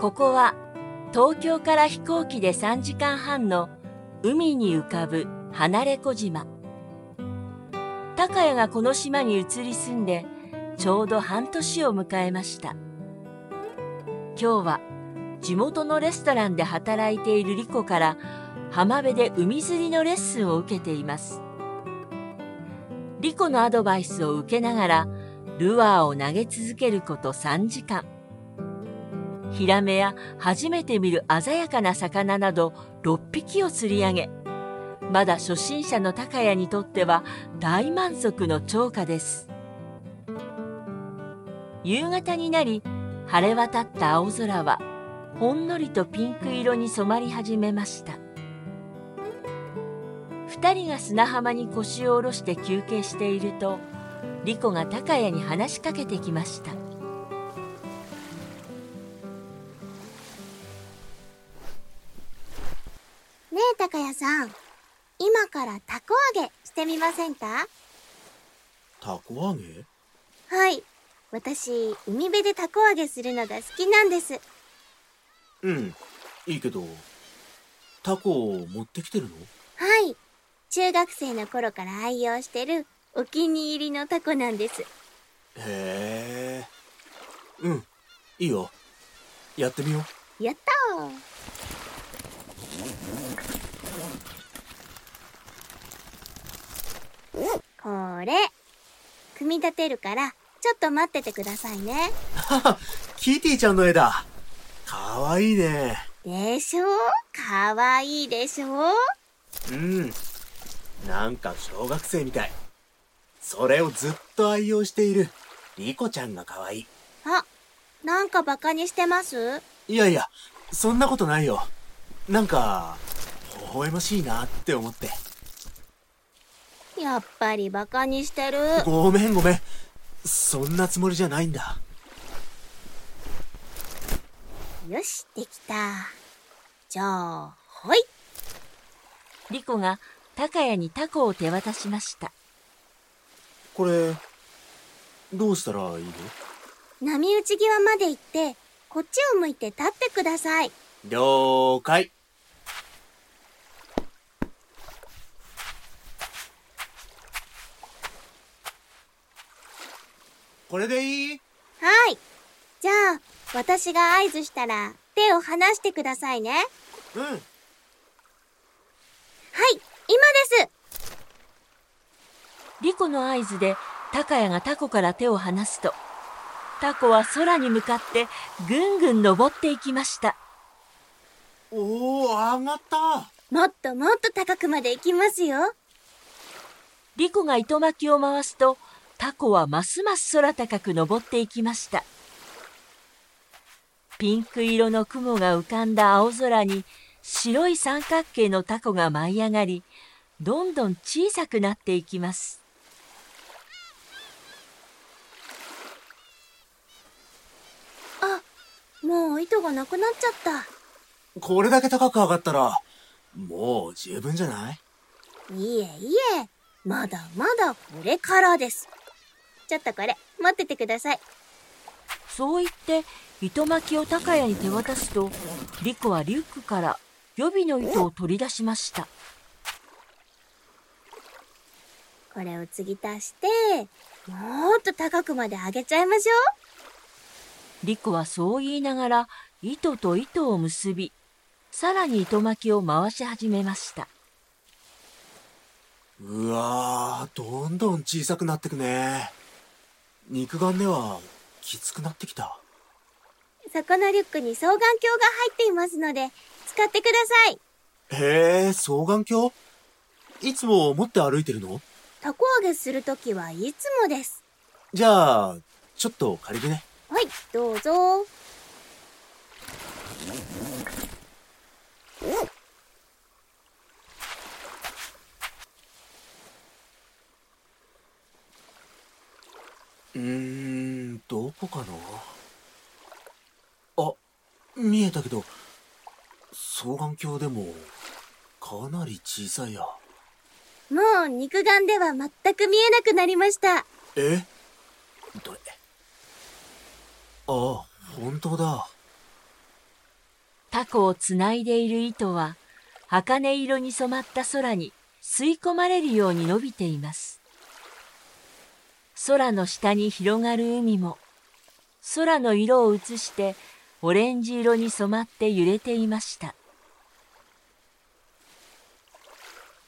ここは東京から飛行機で3時間半の海に浮かぶ離れ小島。高谷がこの島に移り住んでちょうど半年を迎えました。今日は地元のレストランで働いているリコから浜辺で海釣りのレッスンを受けています。リコのアドバイスを受けながらルアーを投げ続けること3時間。ヒラメや初めて見る鮮やかな魚など6匹を釣り上げ、まだ初心者の高谷にとっては大満足の超過です。夕方になり、晴れ渡った青空はほんのりとピンク色に染まり始めました。二人が砂浜に腰を下ろして休憩していると、リコが高谷に話しかけてきました。さん。今からたこ揚げしてみませんか？たこ揚げ？はい。私、海辺でたこ揚げするのが好きなんです。うん、いいけど、タコを持ってきてるの？はい。中学生の頃から愛用してるお気に入りのタコなんです。へえ。うん、いいよ。やってみよう。やったーこれ、組み立てるから、ちょっと待っててくださいね。キティちゃんの絵だ。かわいいね。でしょ？かわいいでしょ？うん。なんか小学生みたい。それをずっと愛用しているリコちゃんがかわいい。あ、なんかバカにしてます？いやいや、そんなことないよ。なんか、微笑ましいなって思って。やっぱりバカにしてる。ごめんごめん。そんなつもりじゃないんだ。よし、できた。じゃあ、ほい。リコが高谷にタコを手渡しました。これ、どうしたらいいの？波打ち際まで行って、こっちを向いて立ってください。了解。これでいい？はい。じゃあ、私が合図したら手を離してくださいね。うん。はい、今ですリコの合図で高谷がタコから手を離すと、タコは空に向かってぐんぐん登っていきました。おお、上がった。もっともっと高くまで行きますよ。リコが糸巻きを回すと、タコはますます空高く登っていきました。ピンク色の雲が浮かんだ青空に白い三角形のタコが舞い上がり、どんどん小さくなっていきます。あ、もう糸がなくなっちゃった。これだけ高く上がったら、もう十分じゃない？いえいえ、まだまだこれからです。ちょっとこれ、持っててください。そう言って糸巻きを高谷に手渡すとリコはリュックから予備の糸を取り出しました。これを継ぎ足してもっと高くまで上げちゃいましょう。リコはそう言いながら糸と糸を結びさらに糸巻きを回し始めました。うわーどんどん小さくなってくね肉眼ではきつくなってきた。そこのリュックに双眼鏡が入っていますので、使ってください。へえ、双眼鏡？いつも持って歩いてるの？タコ揚げするときはいつもです。じゃあ、ちょっと借りるね。はい、どうぞ。うーん、どこかな？あ、見えたけど、双眼鏡でも、かなり小さいや。もう肉眼では全く見えなくなりました。え？どれ？ああ、本当だ。タコをつないでいる糸は、茜色に染まった空に吸い込まれるように伸びています。空の下に広がる海も、空の色を映してオレンジ色に染まって揺れていました。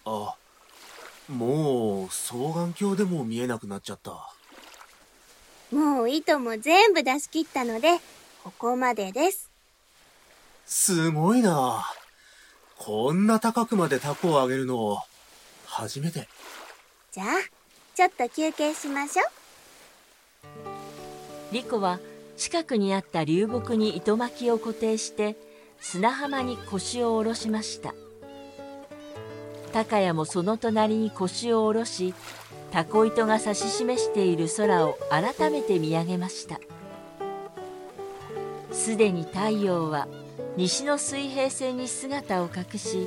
あ、もう双眼鏡でも見えなくなっちゃった。もう糸も全部出し切ったので、ここまでです。すごいな。こんな高くまでタコをあげるの、初めて。じゃあ、ちょっと休憩しましょう。リコは近くにあった流木に糸巻きを固定して砂浜に腰を下ろしました。高谷もその隣に腰を下ろしタコ糸が指し示している空を改めて見上げましたすでに太陽は西の水平線に姿を隠し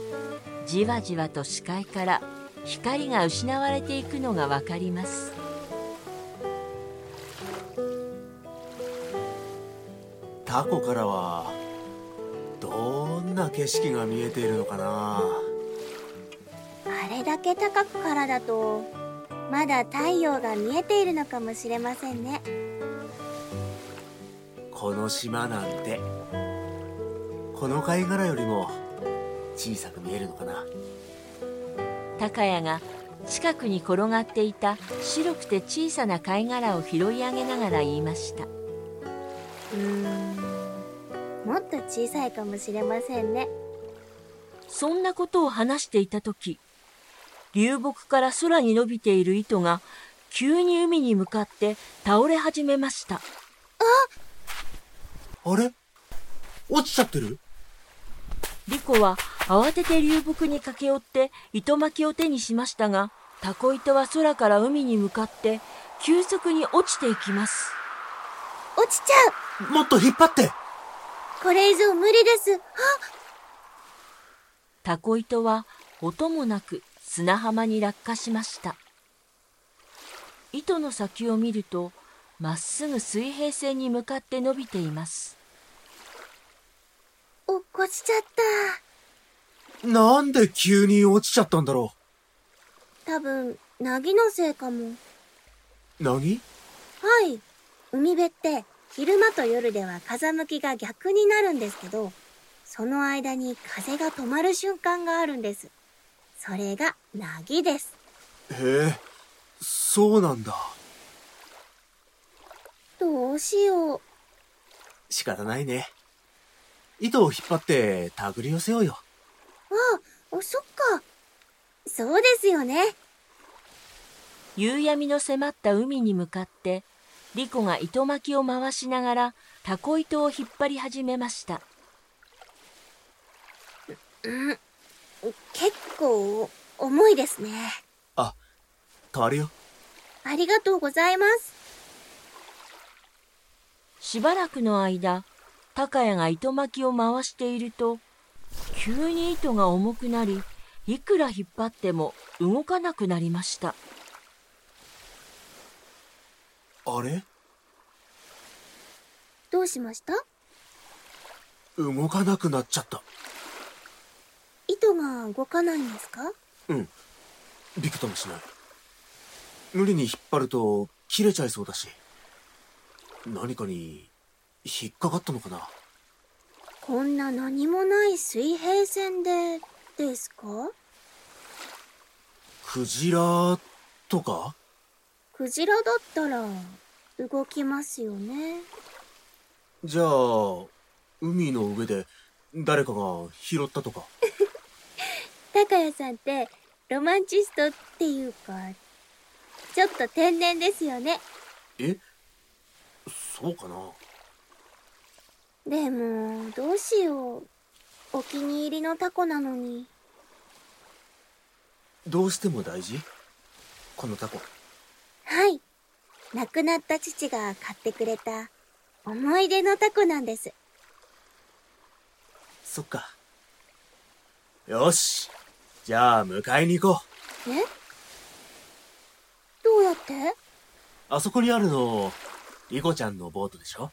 じわじわと視界から光が失われていくのが分かります。タコからはどんな景色が見えているのかな？あれだけ高くからだとまだ太陽が見えているのかもしれませんね。この島なんてこの貝殻よりも小さく見えるのかな？高谷が近くに転がっていた白くて小さな貝殻を拾い上げながら言いました。うーん。もっと小さいかもしれませんね。そんなことを話していた時流木から空に伸びている糸が急に海に向かって倒れ始めました。ああれ？落ちちゃってる？リコは慌てて流木に駆け寄って糸巻きを手にしましたが、タコ糸は空から海に向かって急速に落ちていきます。落ちちゃう。もっと引っ張って。これ以上無理です。タコ糸は音もなく砂浜に落下しました。糸の先を見るとまっすぐ水平線に向かって伸びています。落っこちちゃったなんで急に落ちちゃったんだろう？多分ナギのせいかもナギはい海辺って昼間と夜では風向きが逆になるんですけどその間に風が止まる瞬間があるんですそれがなぎです。へえ、そうなんだ。どうしよう。仕方ないね。糸を引っ張って手繰り寄せようよ。ああ、そっか。そうですよね。夕闇の迫った海に向かって、リコが糸巻きを回しながらタコ糸を引っ張り始めました。うん、結構重いですね。あ、変わるよ。ありがとうございます。しばらくの間、高谷が糸巻きを回していると、急に糸が重くなり、いくら引っ張っても動かなくなりました。あれ？どうしました？動かなくなっちゃった。糸が動かないんですか？うん。びくともしない。無理に引っ張ると切れちゃいそうだし。何かに引っかかったのかな？こんな何もない水平線でですか？クジラとか？クジラだったら動きますよね。じゃあ海の上で誰かが拾ったとか？高谷さんってロマンチストっていうか、ちょっと天然ですよね。え？そうかなでも、どうしよう。お気に入りのタコなのに。どうしても大事？このタコ。はい。亡くなった父が買ってくれた思い出のタコなんです。そっか。よし。じゃあ、迎えに行こう。え？どうやって？あそこにあるの、リコちゃんのボートでしょ？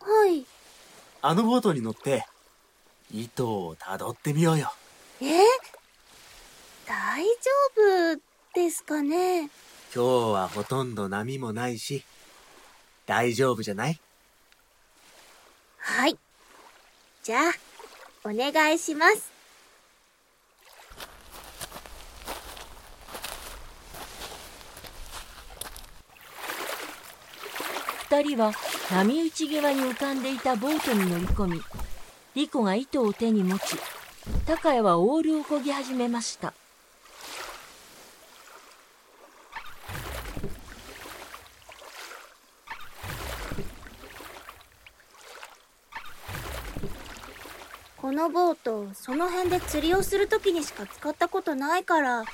はい。あのボートに乗って、糸をたどってみようよ。え？大丈夫ですかね？今日はほとんど波もないし、大丈夫じゃない？はい。じゃあ、お願いします。二人は波打ち際に浮かんでいたボートに乗り込みリコが糸を手に持ち高谷はオールを漕ぎ始めましたこのボート、その辺で釣りをするときにしか使ったことないから、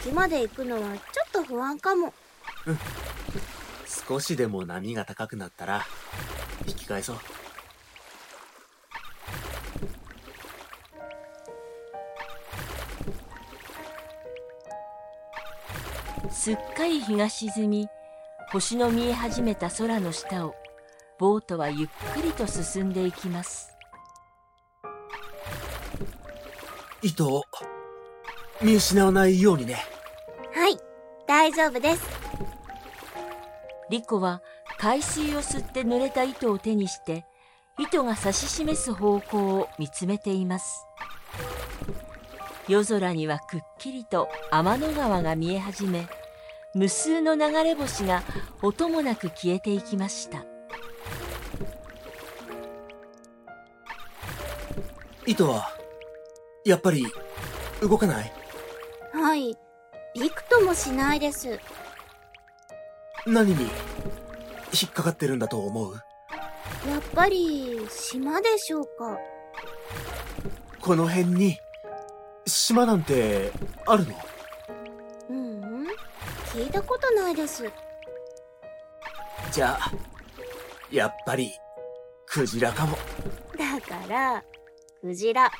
沖まで行くのはちょっと不安かも。少しでも波が高くなったら、引き返そう。すっかり日が沈み星の見え始めた空の下をボートはゆっくりと進んでいきます糸を見失わないようにね。はい、大丈夫です。リコは海水を吸って濡れた糸を手にして糸が指し示す方向を見つめています。夜空にはくっきりと天の川が見え始め無数の流れ星が音もなく消えていきました。糸は、やっぱり、動かない？はい、びくともしないです。何に、引っかかってるんだと思う？やっぱり、島でしょうか。この辺に、島なんて、あるの？うんうん、聞いたことないです。じゃあ、やっぱり、クジラかも。だから、クジラ、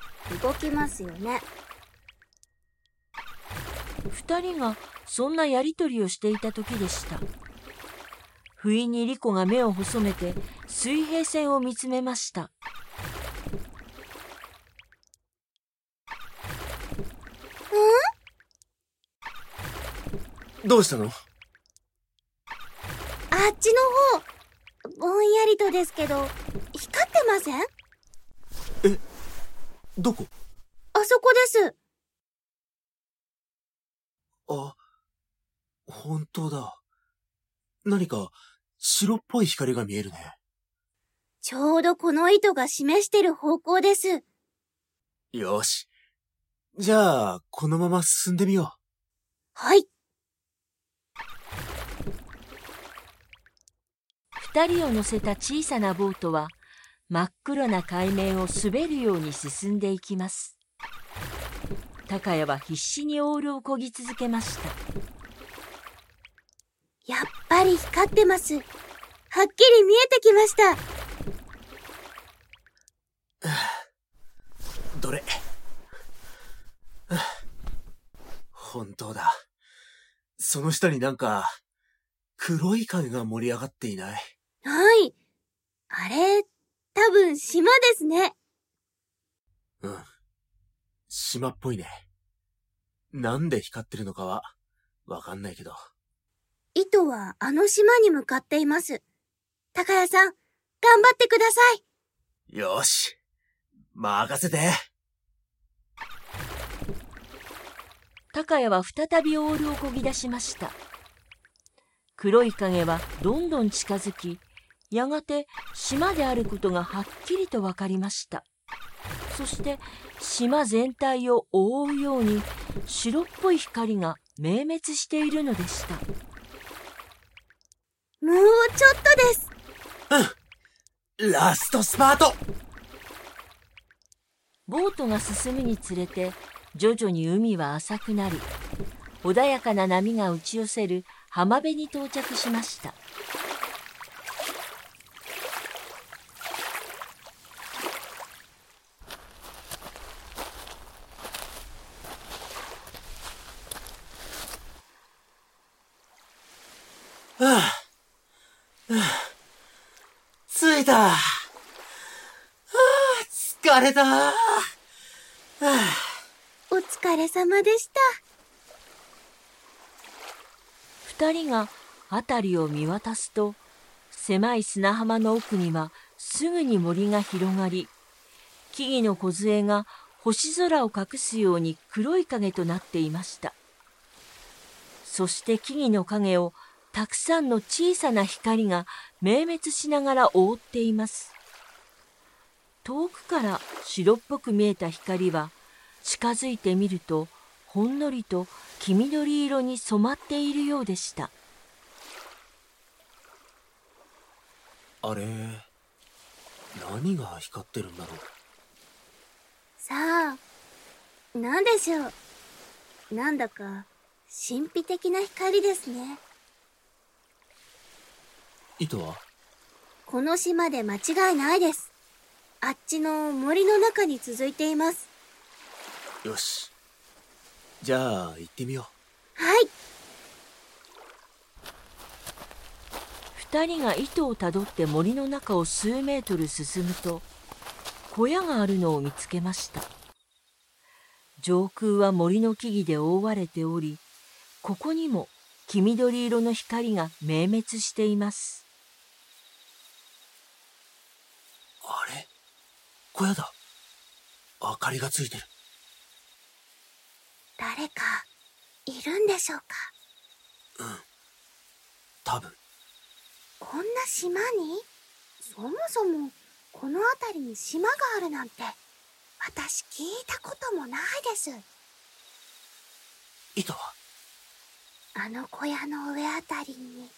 動きますよね。二人がそんなやりとりをしていた時でした不意にリコが目を細めて水平線を見つめました。どうしたの？あっちの方、ぼんやりとですけど、光ってません？どこ？あそこです。あ、本当だ。何か、白っぽい光が見えるね。ちょうどこの糸が示してる方向です。よし。じゃあ、このまま進んでみよはい。二人を乗せた小さなボートは真っ黒な海面を滑るように進んでいきます高谷は必死にオールを漕ぎ続けましたやっぱり光ってます。はっきり見えてきました。う。どれ？は あ本当だ。その下になんか、黒い影が盛り上がっていない？はい。あれ、多分島ですね。うん。島っぽいね。なんで光ってるのかは、わかんないけど。糸はあの島に向かっています。高谷さん、頑張ってください。よし。任せて。高谷は再びオールを漕ぎ出しました黒い影はどんどん近づきやがて島であることがはっきりと分かりましたそして島全体を覆うように白っぽい光が明滅しているのでしたもうちょっとです。ラストスパート。ボートが進むにつれて徐々に海は浅くなり穏やかな波が打ち寄せる浜辺に到着しました。はあ、はあ、着いた。はあ、疲疲れたはあ、お疲れ様でした。二人が辺りを見渡すと、狭い砂浜の奥にはすぐに森が広がり、木々の梢が星空を隠すように黒い影となっていました。そして木々の影をたくさんの小さな光が明滅しながら覆っています。遠くから白っぽく見えた光は近づいてみるとほんのりと黄緑色に染まっているようでした。あれ、何が光ってるんだろう？さあ、何でしょう？なんだか神秘的な光ですね。糸は？この島で間違いないです。あっちの森の中に続いています。よし。じゃあ行ってみよう。はい。二人が糸をたどって森の中を数メートル進むと小屋があるのを見つけました上空は森の木々で覆われておりここにも黄緑色の光が明滅していますあれ？小屋だ。明かりがついてる。誰かいるんでしょうか？うん。多分。こんな島に？そもそもこの辺りに島があるなんて私聞いたこともないです。糸は？あの小屋の上あたりに。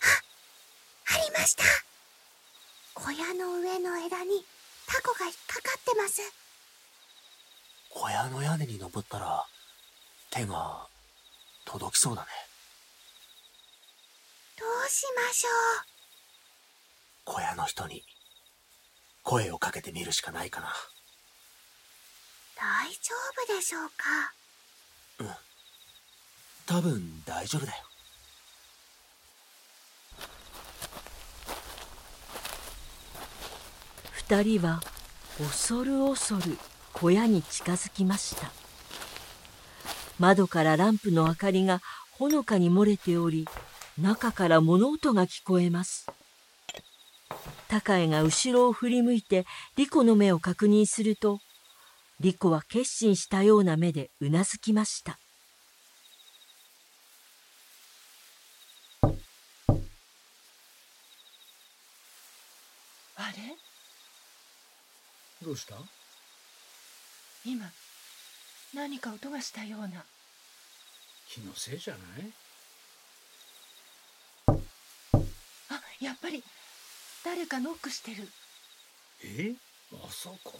あありました小屋の上の枝にタコが引っかかってます小屋の屋根に登ったら手が届きそうだねどうしましょう小屋の人に声をかけてみるしかないかな。大丈夫でしょうか？うん。多分大丈夫だよ。二人は恐る恐る小屋に近づきました窓からランプの明かりがほのかに漏れており中から物音が聞こえます高江が後ろを振り向いてリコの目を確認すると、リコは決心したような目でうなずきました。あれどうした？今、何か音がしたような。気のせいじゃない？あ、やっぱり誰かノックしてる。え？まさか。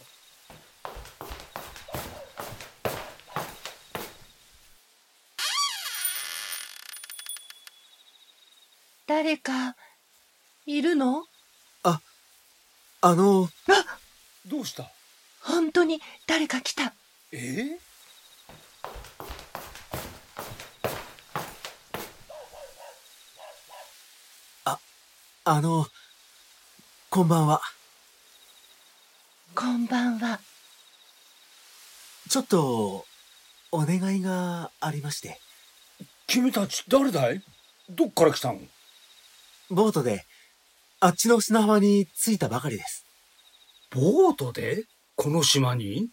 誰かいるの？ああのあどうした？本当に誰か来たえ？ああのこんばんは。こんばんは。ちょっと、お願いがありまして。君たち誰だい？どっから来たの？ボートで、あっちの砂浜に着いたばかりです。ボートで？この島に？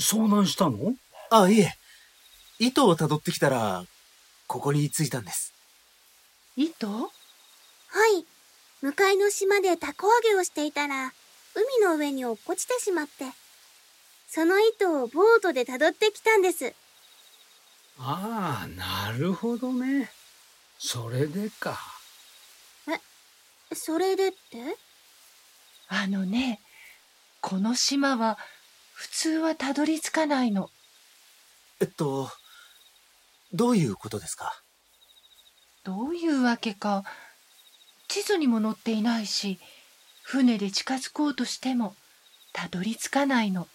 遭難したの？あ、いえ。糸を辿ってきたら、ここに着いたんです。糸？はい。向かいの島でタコ揚げをしていたら、海の上に落っこちてしまって、その糸をボートで辿ってきたんです。ああ、なるほどね。それでか。え、それでって？あのね、この島は普通はたどり着かないの。えっと、どういうことですか？どういうわけか、地図にも載っていないし船で近づこうとしてもたどり着かないの。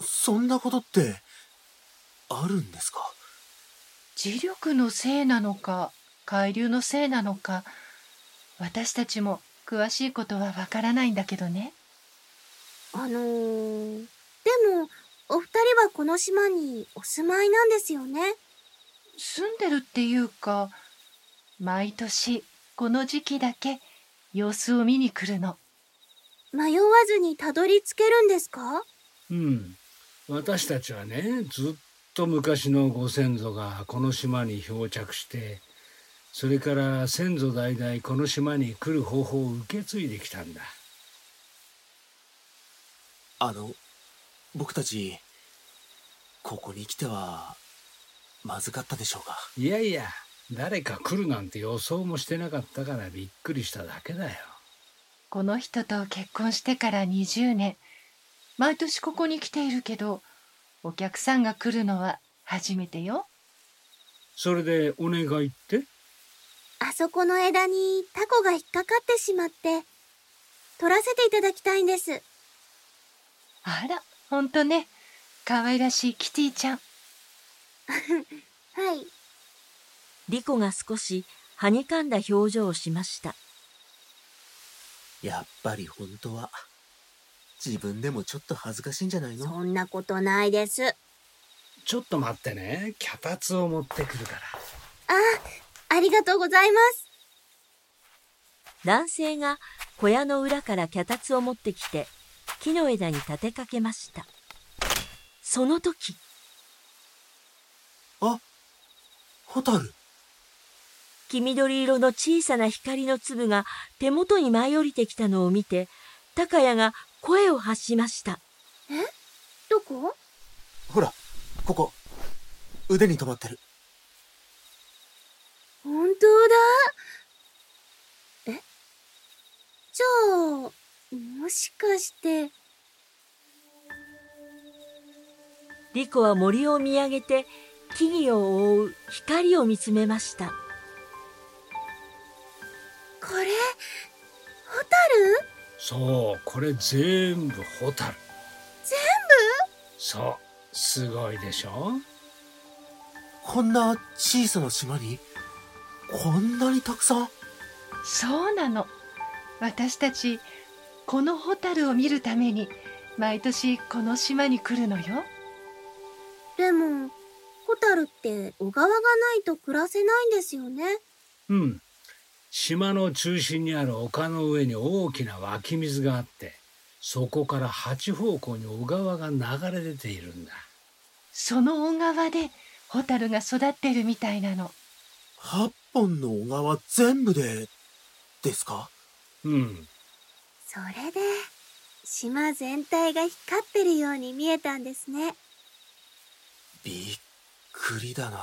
そんなことってあるんですか？磁力のせいなのか海流のせいなのか私たちも詳しいことはわからないんだけどねあのー、でも、お二人はこの島にお住まいなんですよね？住んでるっていうか毎年この時期だけ様子を見に来るの迷わずにたどり着けるんですか？うん。私たちはね、ずっと昔のご先祖がこの島に漂着して、それから先祖代々この島に来る方法を受け継いできたんだ。あの、僕たち、ここに来ては、まずかったでしょうか？いやいや、誰か来るなんて予想もしてなかったからびっくりしただけだよ。この人と結婚してから20年毎年ここに来ているけどお客さんが来るのは初めてよそれでお願いって？あそこの枝にタコが引っかかってしまって、取らせていただきたいんです。あらほんとね可愛らしいキティちゃん はい。リコが少しはにかんだ表情をしました。やっぱり本当は、自分でもちょっと恥ずかしいんじゃないの？そんなことないです。ちょっと待ってね。脚立を持ってくるから。ありがとうございます。男性が小屋の裏から脚立を持ってきて木の枝に立てかけました。その時、あ、ホタル。黄緑色の小さな光の粒が手元に舞い降りてきたのを見て、高谷が声を発しました。どこ？ほら、ここ。腕に止まってる。本当だ。え？じゃあ、もしかして、リコは森を見上げて木々を覆う光を見つめました。これ、ホタル？そう、これ全部ホタル。全そう、すごいでしょ？こんな小さな島に、こんなにたくさん？そうなの。私たちこのホタルを見るために毎年この島に来るのよでも、ホタルって小川がないと暮らせないんですよね。うん。島の中心にある丘の上に大きな湧き水があって、そこから八方向に小川が流れ出ているんだ。その小川でホタルが育ってるみたいなの八本の小川全部で、ですか？うん。それで、島全体が光ってるように見えたんですね。びっくりだな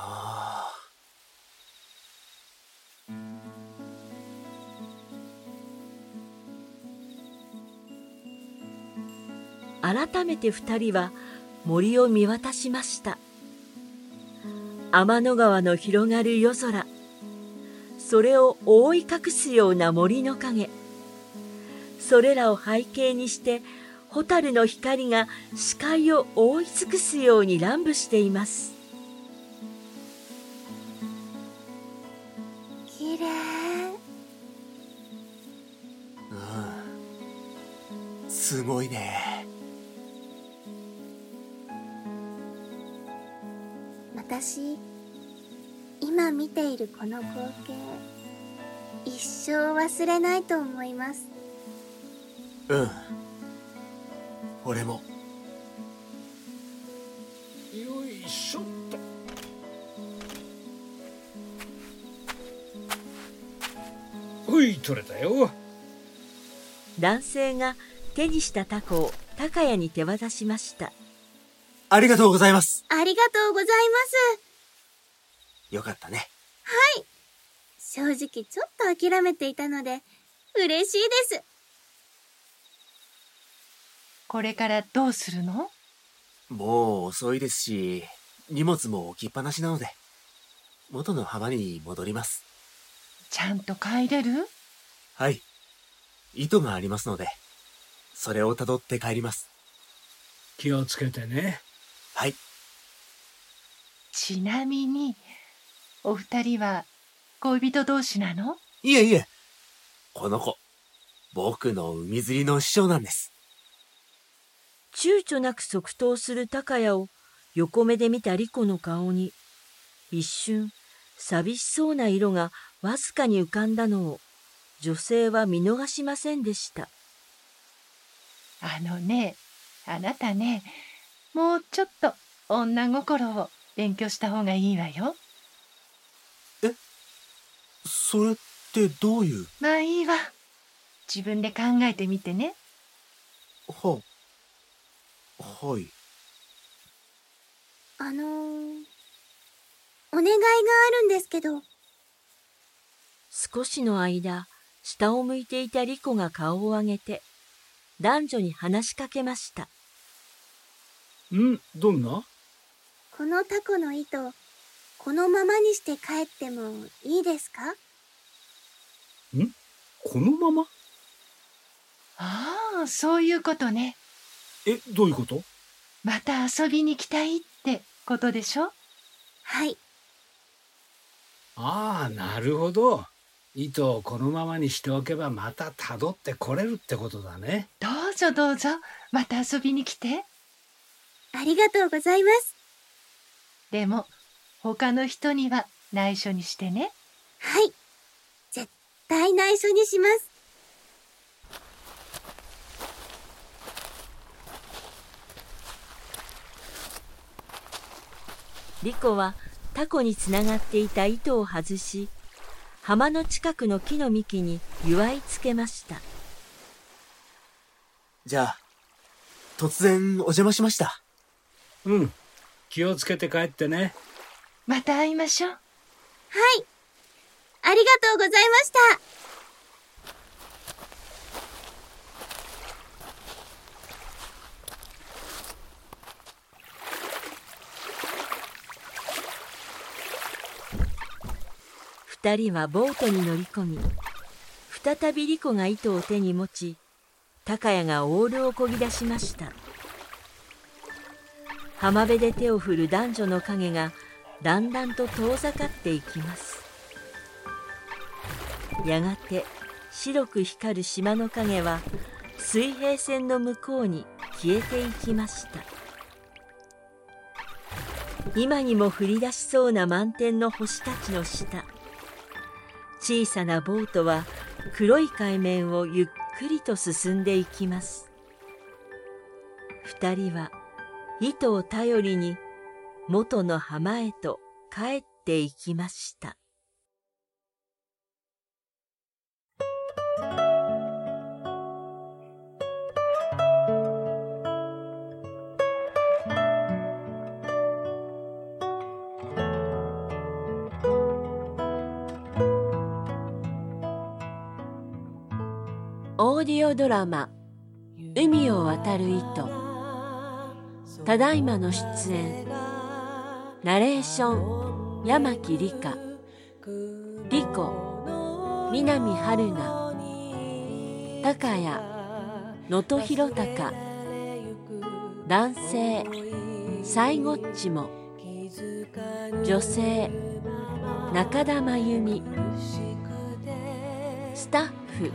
あ改めて二人は森を見渡しました。天の川の広がる夜空、それを覆い隠すような森の影、それらを背景にして、蛍の光が視界を覆い尽くすように乱舞しています。綺麗。うん。すごいね。私、今見ているこの光景、一生忘れないと思います。うん。俺も。よいしょっと。ほい、取れたよ。男性が手にしたタコを高谷に手渡しました。ありがとうございます。ありがとうございます。よかったね。正直ちょっと諦めていたので、嬉しいです。これからどうするの？もう遅いですし、荷物も置きっぱなしなので、元の浜に戻ります。ちゃんと帰れる？はい。糸がありますので、それを辿って帰ります。気をつけてね。はい。ちなみにお二人は恋人同士なの？いえいえ。この子、僕の海釣りの師匠なんです。躊躇なく即答する高谷を横目で見た莉子の顔に、一瞬、寂しそうな色がわずかに浮かんだのを、女性は見逃しませんでした。あのね、あなたね、もうちょっと女心を勉強した方がいいわよ。え？それってどういう？まあいいわ。自分で考えてみてね。は、はい。あのー、お願いがあるんですけど。少しの間、下を向いていたリコが顔を上げて、男女に話しかけました。ん？どんな？このタコの糸、このままにして帰ってもいいですか？ん？このまま？ああ、そういうことね。え、どういうこと？また遊びに来たいってことでしょ？はい。ああ、なるほど。糸をこのままにしておけばまたたどってこれるってことだね。どうぞどうぞ、また遊びに来て。ありがとうございます。でも、他の人には内緒にしてね。はい。絶対内緒にします。リコはタコにつながっていた糸を外し、浜の近くの木の幹に祝いつけました。じゃあ、突然お邪魔しました。うん。気をつけて帰ってね。また会いましょう。はい。ありがとうございました。二人はボートに乗り込み、再びリコが糸を手に持ち、高谷がオールをこぎ出しました。浜辺で手を振る男女の影がだんだんと遠ざかっていきます。やがて白く光る島の影は水平線の向こうに消えていきました。今にも降り出しそうな満天の星たちの下小さなボートは黒い海面をゆっくりと進んでいきます。二人は糸を頼りに元の浜へと帰っていきました。オーディオドラマ「海を渡る糸」ただいまの出演。ナレーション山木理香。莉子南春菜。高谷能登弘隆。男性西ゴッチも。女性中田真由美。スタッフ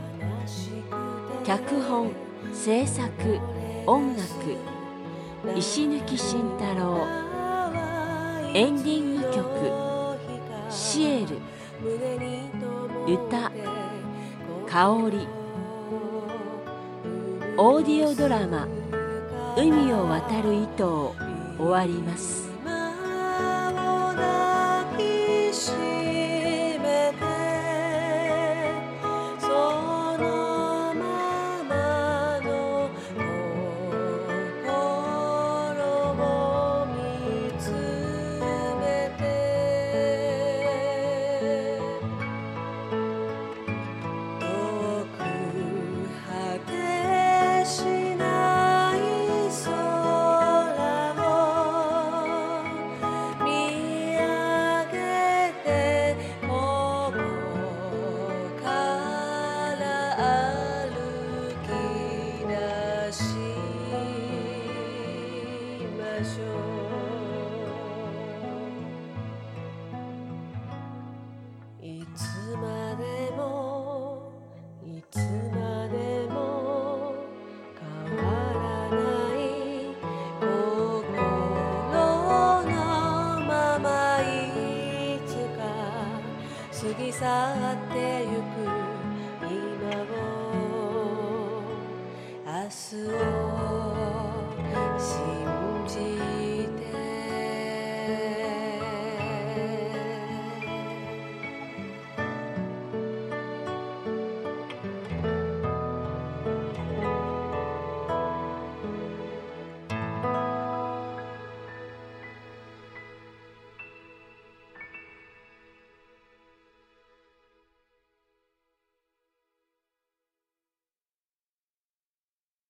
脚本制作音楽石抜慎太郎エンディング曲「シエル」歌「香り」オーディオドラマ「海を渡る糸」を終わります。special.